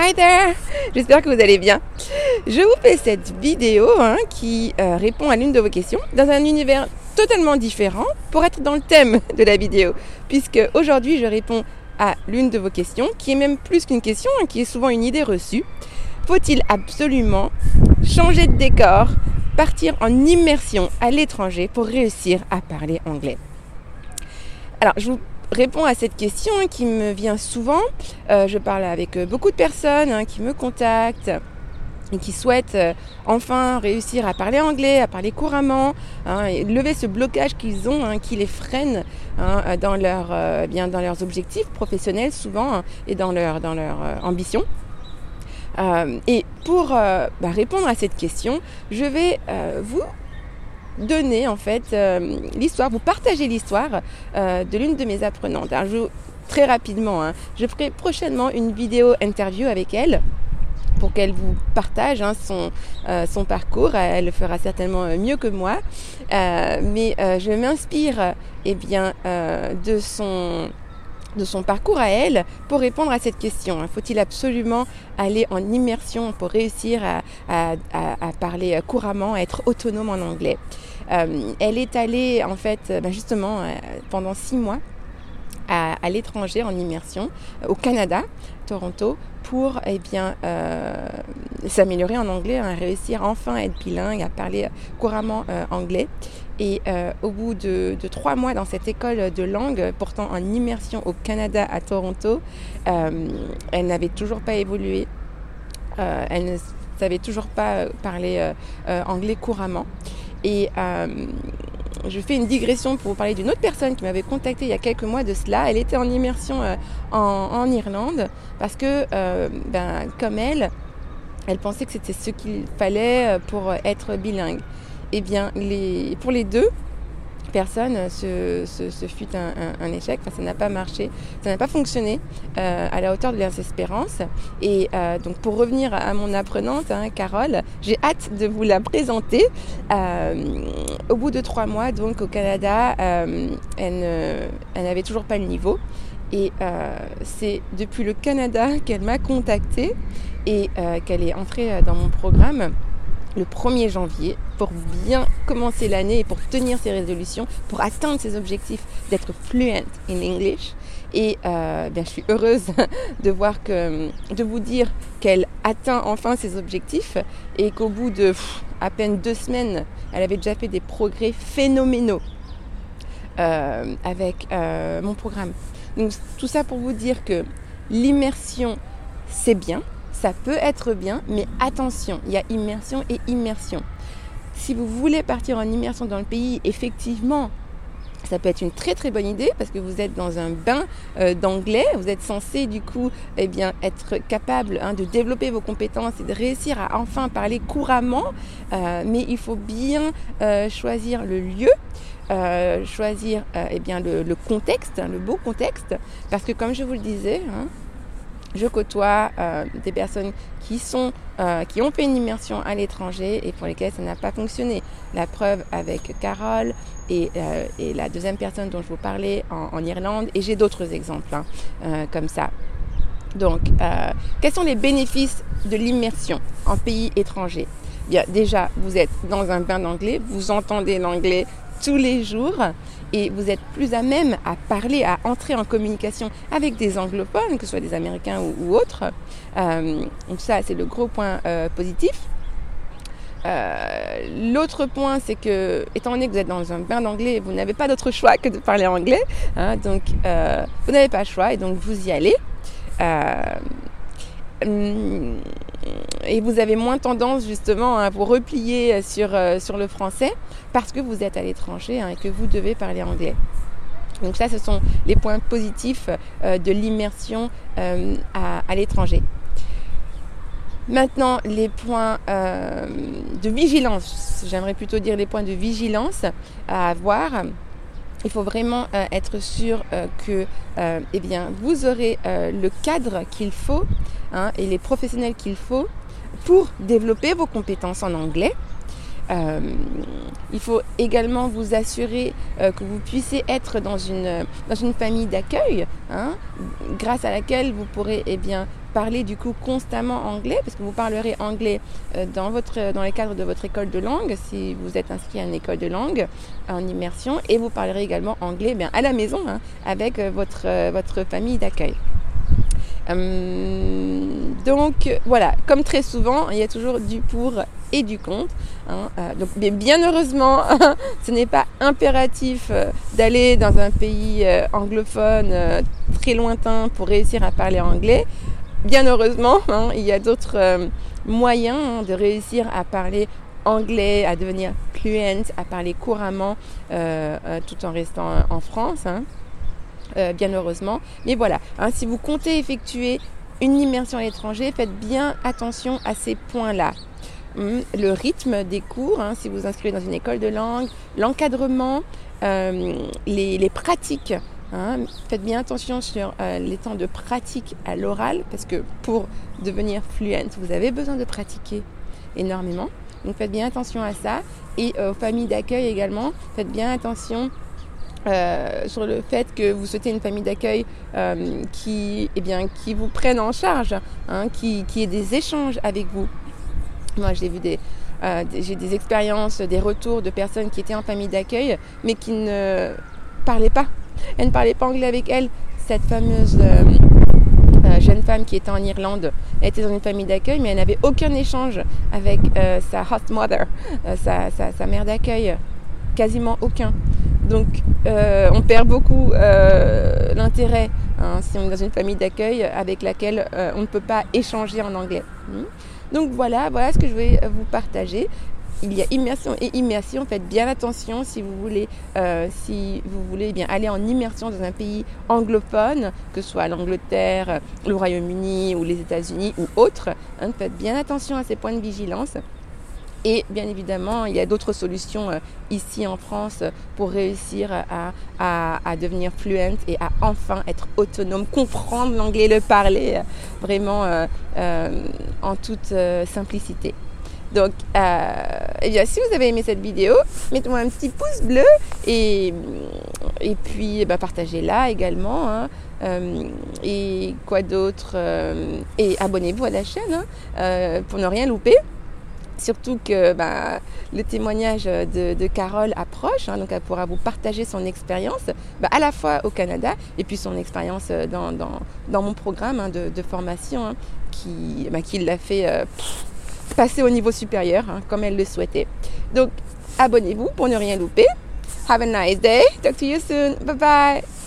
Hi there J'espère que vous allez bien. Je vous fais cette vidéo hein, qui euh, répond à l'une de vos questions dans un univers totalement différent pour être dans le thème de la vidéo. Puisque aujourd'hui je réponds à l'une de vos questions qui est même plus qu'une question, hein, qui est souvent une idée reçue. Faut-il absolument changer de décor, partir en immersion à l'étranger pour réussir à parler anglais? Alors je vous réponds à cette question hein, qui me vient souvent. Euh, je parle avec euh, beaucoup de personnes hein, qui me contactent et qui souhaitent euh, enfin réussir à parler anglais, à parler couramment, hein, et lever ce blocage qu'ils ont, qui les freine dans, leur, bien, dans leurs objectifs professionnels souvent et dans leur, dans leur ambition. et pour bah, répondre à cette question, je vais vous donner en fait euh, l'histoire, vous partager l'histoire euh, de l'une de mes apprenantes. Alors, je, très rapidement, hein, je ferai prochainement une vidéo interview avec elle pour qu'elle vous partage hein, son, euh, son parcours. Elle le fera certainement mieux que moi. mais je m'inspire eh bien, de son de son parcours à elle pour répondre à cette question. Faut-il absolument aller en immersion pour réussir à, parler couramment, à être autonome en anglais? Euh, Elle est allée en fait ben justement euh, pendant six mois à, l'étranger en immersion au Canada, Toronto, pour eh bien euh, s'améliorer en anglais, à hein, réussir enfin à être bilingue, à parler couramment anglais. Et euh, au bout de, trois mois dans cette école de langue, pourtant en immersion au Canada à Toronto, euh, elle n'avait toujours pas évolué. Euh, elle ne savait toujours pas parler anglais couramment. Et je fais une digression pour vous parler d'une autre personne qui m'avait contacté il y a quelques mois de cela. Elle était en immersion en, Irlande parce que, ben, comme elle, elle pensait que c'était ce qu'il fallait pour être bilingue eh bien, pour les deux personnes, ce, fut un, échec, ça n'a pas marché, ça n'a pas fonctionné euh, à la hauteur de leurs espérances. Et euh, donc pour revenir à mon apprenante, hein, Carole, j'ai hâte de vous la présenter. Euh, au bout de trois mois, donc au Canada, elle n'avait toujours pas le niveau. Et c'est depuis le Canada qu'elle m'a contactée et qu'elle est entrée dans mon programme le 1er janvier pour bien commencer l'année et pour tenir ses résolutions, pour atteindre ses objectifs d'être fluent in English. Et euh, bien, je suis heureuse de voir que, de vous dire qu'elle atteint enfin ses objectifs et qu'au bout de à peine deux semaines, elle avait déjà fait des progrès phénoménaux euh, avec euh, mon programme. Donc tout ça pour vous dire que l'immersion, c'est bien, ça peut être bien, mais attention, il y a immersion et immersion. Si vous voulez partir en immersion dans le pays, effectivement, ça peut être une très très bonne idée parce que vous êtes dans un bain euh, d'anglais, vous êtes censé du coup eh bien, être capable hein, de développer vos compétences et de réussir à enfin parler couramment, euh, mais il faut bien euh, choisir le lieu. choisir eh bien, le, contexte, hein, le beau contexte, parce que comme je vous le disais, hein, je côtoie euh, des personnes qui, sont, euh, qui ont fait une immersion à l'étranger et pour lesquelles ça n'a pas fonctionné. La preuve avec Carole et, euh, la deuxième personne dont je vous parlais en, Irlande, et j'ai d'autres exemples hein, comme ça. Donc, quels sont les bénéfices de l'immersion en pays étranger? Bien, déjà, vous êtes dans un bain d'anglais, vous entendez l'anglais tous les jours et vous êtes plus à même à parler, à entrer en communication avec des anglophones, que ce soit des Américains ou, autres. Euh, donc ça, c'est le gros point euh, positif. Euh, l'autre point, c'est que, étant donné que vous êtes dans un bain d'anglais, vous n'avez pas d'autre choix que de parler anglais. Hein, donc, vous n'avez pas le choix et donc vous y allez. Hum, et vous avez moins tendance justement à vous replier sur, euh, sur le français parce que vous êtes à l'étranger hein, et que vous devez parler anglais. Donc ça, ce sont les points positifs euh, de l'immersion euh, à, l'étranger. Maintenant, les points de vigilance, j'aimerais plutôt dire les points de vigilance à avoir. Il faut vraiment être sûr que eh bien, vous aurez le cadre qu'il faut hein, et les professionnels qu'il faut pour développer vos compétences en anglais. Euh, il faut également vous assurer euh, que vous puissiez être dans une, dans famille d'accueil, hein, grâce à laquelle vous pourrez eh bien, parler du coup constamment anglais, parce que vous parlerez anglais dans, votre, dans les cadres de votre école de langue, si vous êtes inscrit à une école de langue en immersion, et vous parlerez également anglais à la maison hein, avec votre, votre famille d'accueil. donc voilà, comme très souvent, il y a toujours du pour et du contre. Hein, euh, donc, bien heureusement, ce n'est pas impératif euh, d'aller dans un pays euh, anglophone très lointain pour réussir à parler anglais. Bien heureusement, hein, il y a d'autres moyens hein, de réussir à parler anglais, à devenir fluent, à parler couramment tout en restant en France. bien heureusement. Mais voilà, si vous comptez effectuer une immersion à l'étranger, faites bien attention à ces points-là. Hmm, le rythme des cours, hein, si vous inscrivez dans une école de langue, l'encadrement, euh, les, pratiques. Hein. faites bien attention sur euh, les temps de pratique à l'oral parce que pour devenir fluent, vous avez besoin de pratiquer énormément. Donc faites bien attention à ça. Et euh, aux familles d'accueil également, faites bien attention sur le fait que vous souhaitez une famille d'accueil qui, eh bien, qui vous prenne en charge, hein, qui, qui ait des échanges avec vous. Moi, j'ai vu euh, j'ai des expériences, des retours de personnes qui étaient en famille d'accueil, mais qui ne parlaient pas. Elle ne parlait pas anglais avec elle. Cette fameuse euh, euh, jeune femme qui était en Irlande, était dans une famille d'accueil, mais elle n'avait aucun échange avec sa host mother, sa, mère d'accueil. Quasiment aucun. Donc, on perd beaucoup l'intérêt hein, si on est dans une famille d'accueil avec laquelle on ne peut pas échanger en anglais. Hmm. Donc voilà, voilà ce que je vais vous partager. Il y a immersion et immersion. Faites bien attention si vous voulez, euh, si vous voulez bien aller en immersion dans un pays anglophone, que ce soit l'Angleterre, le Royaume-Uni ou les États-Unis ou autres. Hein, faites bien attention à ces points de vigilance. Et bien évidemment, il y a d'autres solutions euh, ici en France pour réussir à, devenir fluent et à enfin être autonome, comprendre l'anglais, le parler euh, vraiment en toute simplicité. Donc, bien, si vous avez aimé cette vidéo, mettez-moi un petit pouce bleu et, et puis eh ben, partagez-la également. Hein. et quoi d'autre Et abonnez-vous à la chaîne hein, pour ne rien louper. Surtout que bah, le témoignage de, Carole approche, hein, donc elle pourra vous partager son expérience bah, à la fois au Canada et puis son expérience dans, dans, mon programme de, formation qui, qui l'a fait euh, passer au niveau supérieur comme elle le souhaitait. Donc abonnez-vous pour ne rien louper. Have a nice day. Talk to you soon. Bye bye.